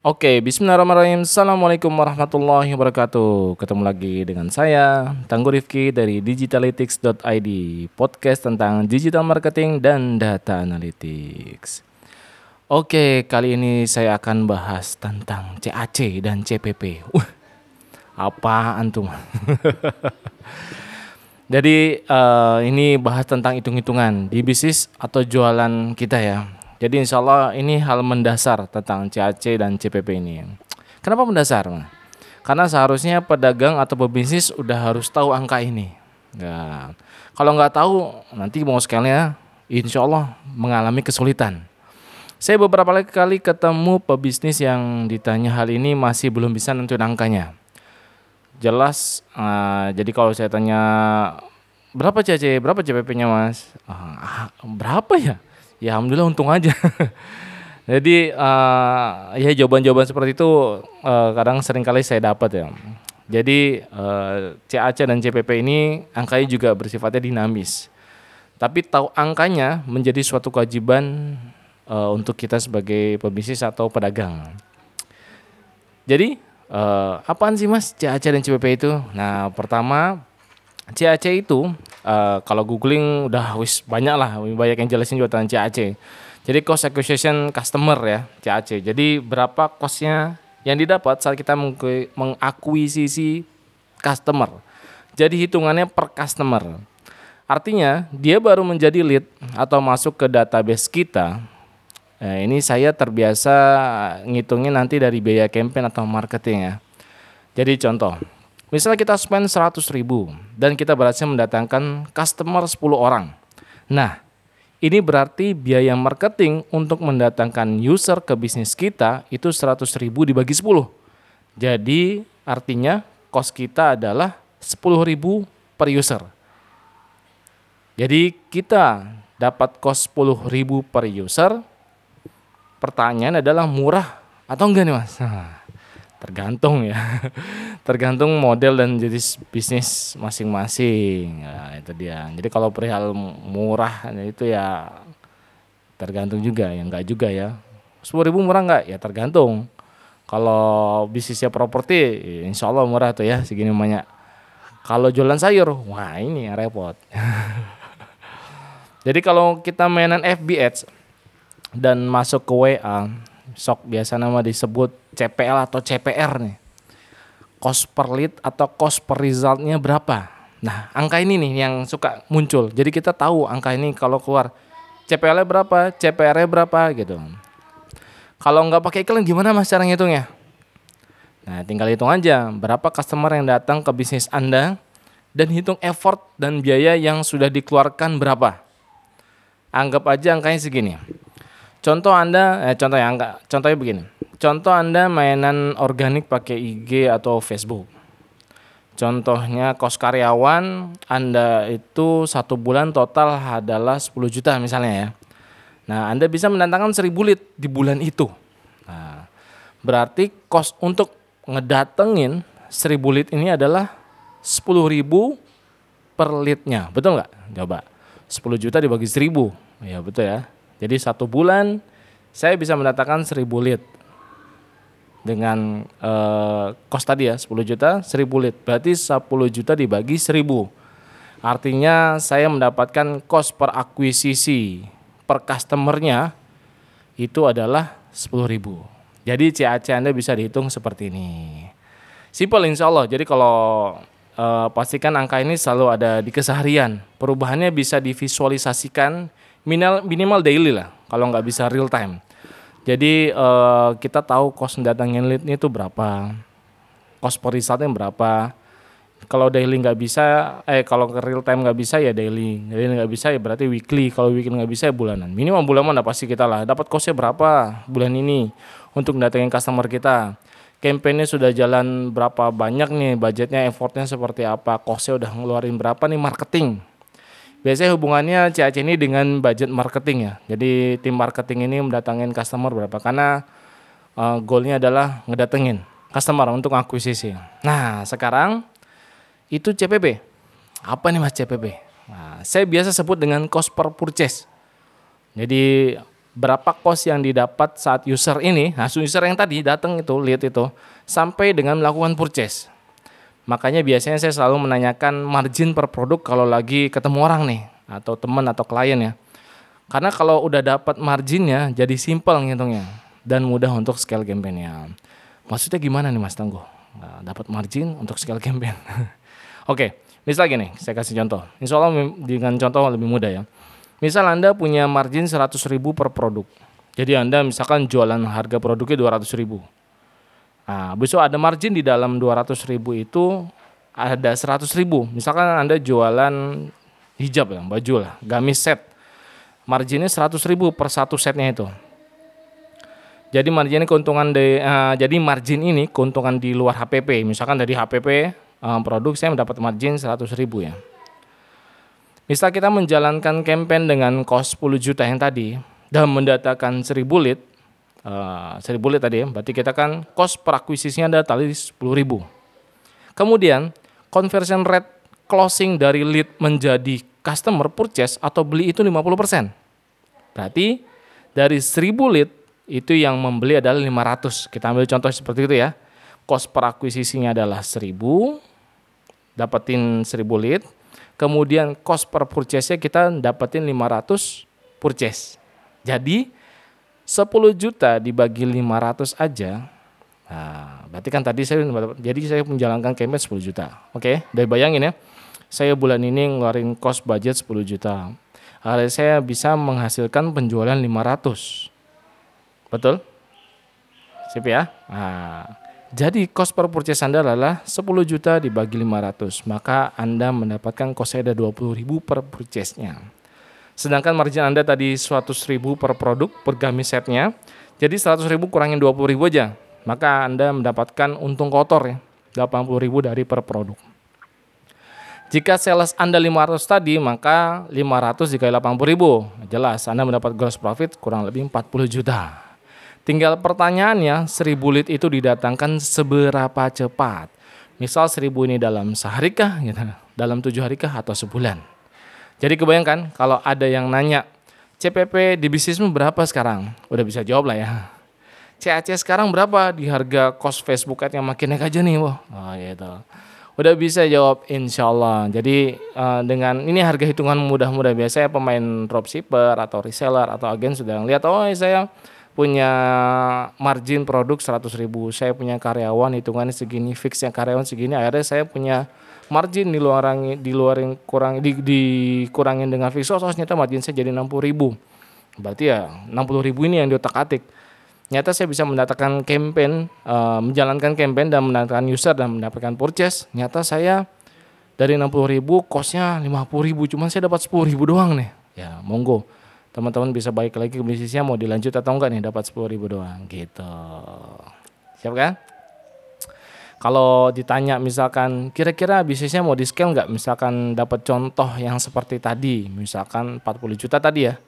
Oke, bismillahirrahmanirrahim. Assalamualaikum warahmatullahi wabarakatuh. Ketemu lagi dengan saya, Tangguh Rifki dari digitalytics.id, podcast tentang digital marketing dan data analytics. Oke, kali ini saya akan bahas tentang CAC dan CPP. Uh, apaan tuh? Jadi uh, ini bahas tentang hitung-hitungan di bisnis atau jualan kita ya jadi insya Allah ini hal mendasar tentang CAC dan CPP ini. Kenapa mendasar? Karena seharusnya pedagang atau pebisnis udah harus tahu angka ini. Ya, kalau nggak tahu nanti mau sekalian insya Allah mengalami kesulitan. Saya beberapa kali ketemu pebisnis yang ditanya hal ini masih belum bisa nentuin angkanya. Jelas, uh, jadi kalau saya tanya berapa CAC, berapa CPP-nya mas? Uh, berapa ya? Ya alhamdulillah untung aja. Jadi uh, ya jawaban-jawaban seperti itu uh, kadang sering kali saya dapat ya. Jadi uh, eh, CAC dan CPP ini angkanya juga bersifatnya dinamis. Tapi tahu angkanya menjadi suatu kewajiban uh, untuk kita sebagai pebisnis atau pedagang. Jadi uh, apaan sih mas CAC dan CPP itu? Nah pertama CAC itu uh, kalau googling udah wis banyak lah banyak yang jelasin juga tentang CAC jadi cost acquisition customer ya CAC jadi berapa costnya yang didapat saat kita mengakuisisi customer. Jadi hitungannya per customer. Artinya dia baru menjadi lead atau masuk ke database kita. Nah, ini saya terbiasa ngitungin nanti dari biaya campaign atau marketing ya. Jadi contoh Misalnya kita spend 100 ribu dan kita berhasil mendatangkan customer 10 orang. Nah, ini berarti biaya marketing untuk mendatangkan user ke bisnis kita itu 100 ribu dibagi 10. Jadi artinya cost kita adalah 10 ribu per user. Jadi kita dapat cost 10 ribu per user. Pertanyaan adalah murah atau enggak nih mas? Tergantung ya tergantung model dan jenis bisnis masing-masing. Nah, itu dia. Jadi kalau perihal murah itu ya tergantung juga. Ya enggak juga ya. sepuluh ribu murah enggak? Ya tergantung. Kalau bisnisnya properti insya Allah murah tuh ya segini banyak. Kalau jualan sayur wah ini ya repot. Jadi kalau kita mainan FB Ads dan masuk ke WA sok biasa nama disebut CPL atau CPR nih. Cost per lead atau cost per resultnya berapa? Nah, angka ini nih yang suka muncul. Jadi kita tahu angka ini kalau keluar CPL-nya berapa, CPR-nya berapa gitu. Kalau nggak pakai iklan gimana mas cara ngitungnya? Nah, tinggal hitung aja berapa customer yang datang ke bisnis Anda dan hitung effort dan biaya yang sudah dikeluarkan berapa. Anggap aja angkanya segini. Contoh Anda, eh, contoh ya, enggak, contohnya begini. Contoh Anda mainan organik pakai IG atau Facebook. Contohnya kos karyawan Anda itu satu bulan total adalah 10 juta misalnya ya. Nah Anda bisa mendatangkan 1000 lead di bulan itu. Nah, berarti kos untuk ngedatengin 1000 lead ini adalah 10 ribu per leadnya. Betul nggak? Coba. 10 juta dibagi 1000. Ya betul ya. Jadi satu bulan saya bisa mendatangkan 1000 lead dengan uh, kos tadi ya 10 juta 1000 lead. Berarti 10 juta dibagi 1000 artinya saya mendapatkan kos per akuisisi per customernya itu adalah 10.000 jadi CAC Anda bisa dihitung seperti ini. Simple insya Allah. Jadi kalau uh, pastikan angka ini selalu ada di keseharian. Perubahannya bisa divisualisasikan minimal minimal daily lah kalau nggak bisa real time jadi uh, kita tahu cost datangin lead itu berapa. Cost per berapa. Kalau daily nggak bisa eh kalau real time nggak bisa ya daily. Daily nggak bisa ya berarti weekly. Kalau weekly nggak bisa ya bulanan. Minimal bulanan udah pasti kita lah. Dapat costnya berapa bulan ini untuk datangin customer kita. Campaignnya sudah jalan berapa banyak nih budgetnya effortnya seperti apa costnya udah ngeluarin berapa nih marketing biasanya hubungannya CAC ini dengan budget marketing ya. Jadi tim marketing ini mendatangin customer berapa karena uh, goalnya adalah ngedatengin customer untuk akuisisi. Nah sekarang itu CPP. Apa nih mas CPP? Nah, saya biasa sebut dengan cost per purchase. Jadi berapa cost yang didapat saat user ini, nah user yang tadi datang itu, lihat itu, sampai dengan melakukan purchase. Makanya biasanya saya selalu menanyakan margin per produk kalau lagi ketemu orang nih, atau teman atau klien ya. Karena kalau udah dapat marginnya, jadi simple ngitungnya dan mudah untuk scale campaign-nya. Maksudnya gimana nih Mas Tangguh? Nah, dapat margin untuk scale campaign. Oke, misal gini, saya kasih contoh. Insya Allah dengan contoh lebih mudah ya. Misal Anda punya margin 100 ribu per produk. Jadi Anda misalkan jualan harga produknya 200 ribu. Nah, besok ada margin di dalam 200 ribu itu ada 100 ribu. Misalkan Anda jualan hijab ya, baju lah, gamis set. Marginnya 100 ribu per satu setnya itu. Jadi margin ini keuntungan di, uh, jadi margin ini keuntungan di luar HPP. Misalkan dari HPP uh, eh, produk saya mendapat margin 100 ribu ya. Misal kita menjalankan campaign dengan cost 10 juta yang tadi dan mendatangkan 1000 lead, uh, 1000 lead tadi ya, berarti kita kan cost per akuisisinya ada tadi 10 ribu. Kemudian conversion rate closing dari lead menjadi customer purchase atau beli itu 50%. Berarti dari 1000 lead itu yang membeli adalah 500. Kita ambil contoh seperti itu ya. Cost per akuisisinya adalah 1000, dapetin 1000 lead, kemudian cost per purchase-nya kita dapetin 500 purchase. Jadi 10 juta dibagi 500 aja. Nah, berarti kan tadi saya jadi saya menjalankan campaign 10 juta. Oke, dari bayangin ya. Saya bulan ini ngeluarin cost budget 10 juta. Hari saya bisa menghasilkan penjualan 500. Betul? Sip ya? Nah, jadi cost per purchase Anda adalah 10 juta dibagi 500, maka Anda mendapatkan cost ada 20 ribu per purchase-nya. Sedangkan margin Anda tadi 100 ribu per produk per gamis setnya, jadi 100 ribu kurangin 20 ribu aja, maka Anda mendapatkan untung kotor ya, 80 ribu dari per produk. Jika sales Anda 500 tadi, maka 500 dikali 80 ribu. Jelas Anda mendapat gross profit kurang lebih 40 juta. Tinggal pertanyaannya, seribu lead itu didatangkan seberapa cepat? Misal seribu ini dalam sehari kah, gitu, dalam tujuh hari kah, atau sebulan? Jadi kebayangkan kalau ada yang nanya, CPP di bisnismu berapa sekarang? Udah bisa jawab lah ya. CAC sekarang berapa di harga cost Facebook ad yang makin naik aja nih, wah. Oh gitu. Udah bisa jawab insya Allah. Jadi uh, dengan ini harga hitungan mudah-mudah biasanya pemain dropshipper atau reseller atau agen sudah ngeliat, oh saya punya margin produk 100 ribu saya punya karyawan hitungannya segini fixnya karyawan segini akhirnya saya punya margin di luar di luar yang kurang di, dikurangin dengan fix oh ternyata margin saya jadi 60 ribu. Berarti ya 60 ribu ini yang diotak atik. Nyata saya bisa mendatangkan campaign uh, menjalankan campaign dan mendatangkan user dan mendapatkan purchase. Nyata saya dari 60 ribu costnya 50 ribu cuman saya dapat 10 ribu doang nih. Ya monggo. Teman-teman bisa balik lagi ke bisnisnya mau dilanjut atau enggak nih dapat 10 ribu doang gitu. Siap kan kalau ditanya misalkan kira-kira bisnisnya mau di scale nggak? Misalkan dapat contoh yang seperti tadi misalkan 40 juta tadi ya.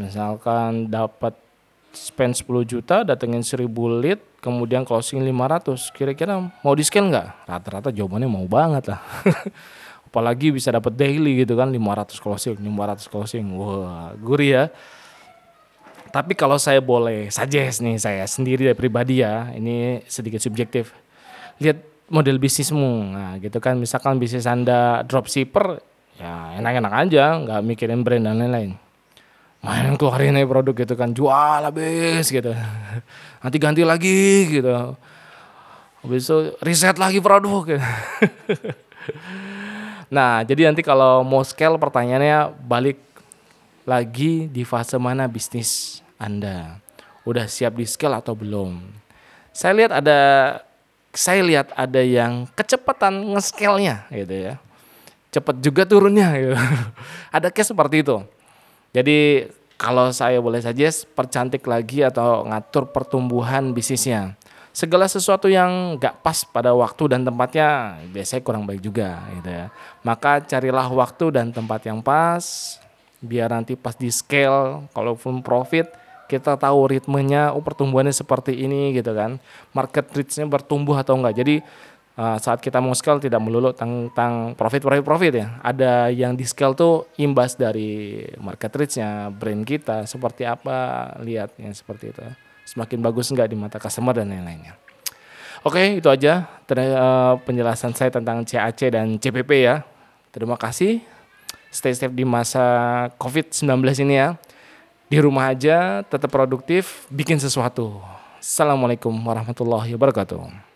Misalkan dapat spend 10 juta datengin 1000 lead kemudian closing 500 kira-kira mau di scale nggak? Rata-rata jawabannya mau banget lah. Apalagi bisa dapat daily gitu kan 500 closing 500 closing. Wah gurih ya. Tapi kalau saya boleh suggest nih saya sendiri dari pribadi ya ini sedikit subjektif lihat model bisnismu nah gitu kan misalkan bisnis anda dropshipper ya enak-enak aja nggak mikirin brand dan lain-lain main keluarin aja produk gitu kan jual habis gitu nanti ganti lagi gitu habis itu riset lagi produk gitu. Nah, jadi nanti kalau mau scale pertanyaannya balik lagi di fase mana bisnis Anda. Udah siap di scale atau belum? Saya lihat ada saya lihat ada yang kecepatan nge-scale-nya gitu ya. Cepat juga turunnya gitu. ada case seperti itu. Jadi kalau saya boleh saja percantik lagi atau ngatur pertumbuhan bisnisnya segala sesuatu yang nggak pas pada waktu dan tempatnya biasanya kurang baik juga gitu ya. Maka carilah waktu dan tempat yang pas biar nanti pas di scale kalau full profit kita tahu ritmenya oh pertumbuhannya seperti ini gitu kan. Market reach-nya bertumbuh atau enggak. Jadi uh, saat kita mau scale tidak melulu tentang profit profit profit ya. Ada yang di scale tuh imbas dari market reach-nya, brand kita seperti apa, lihatnya seperti itu. Semakin bagus enggak di mata customer dan lain-lainnya. Oke, itu aja uh, penjelasan saya tentang CAC dan CPP ya. Terima kasih. Stay safe di masa COVID-19 ini ya. Di rumah aja, tetap produktif, bikin sesuatu. Assalamualaikum warahmatullahi wabarakatuh.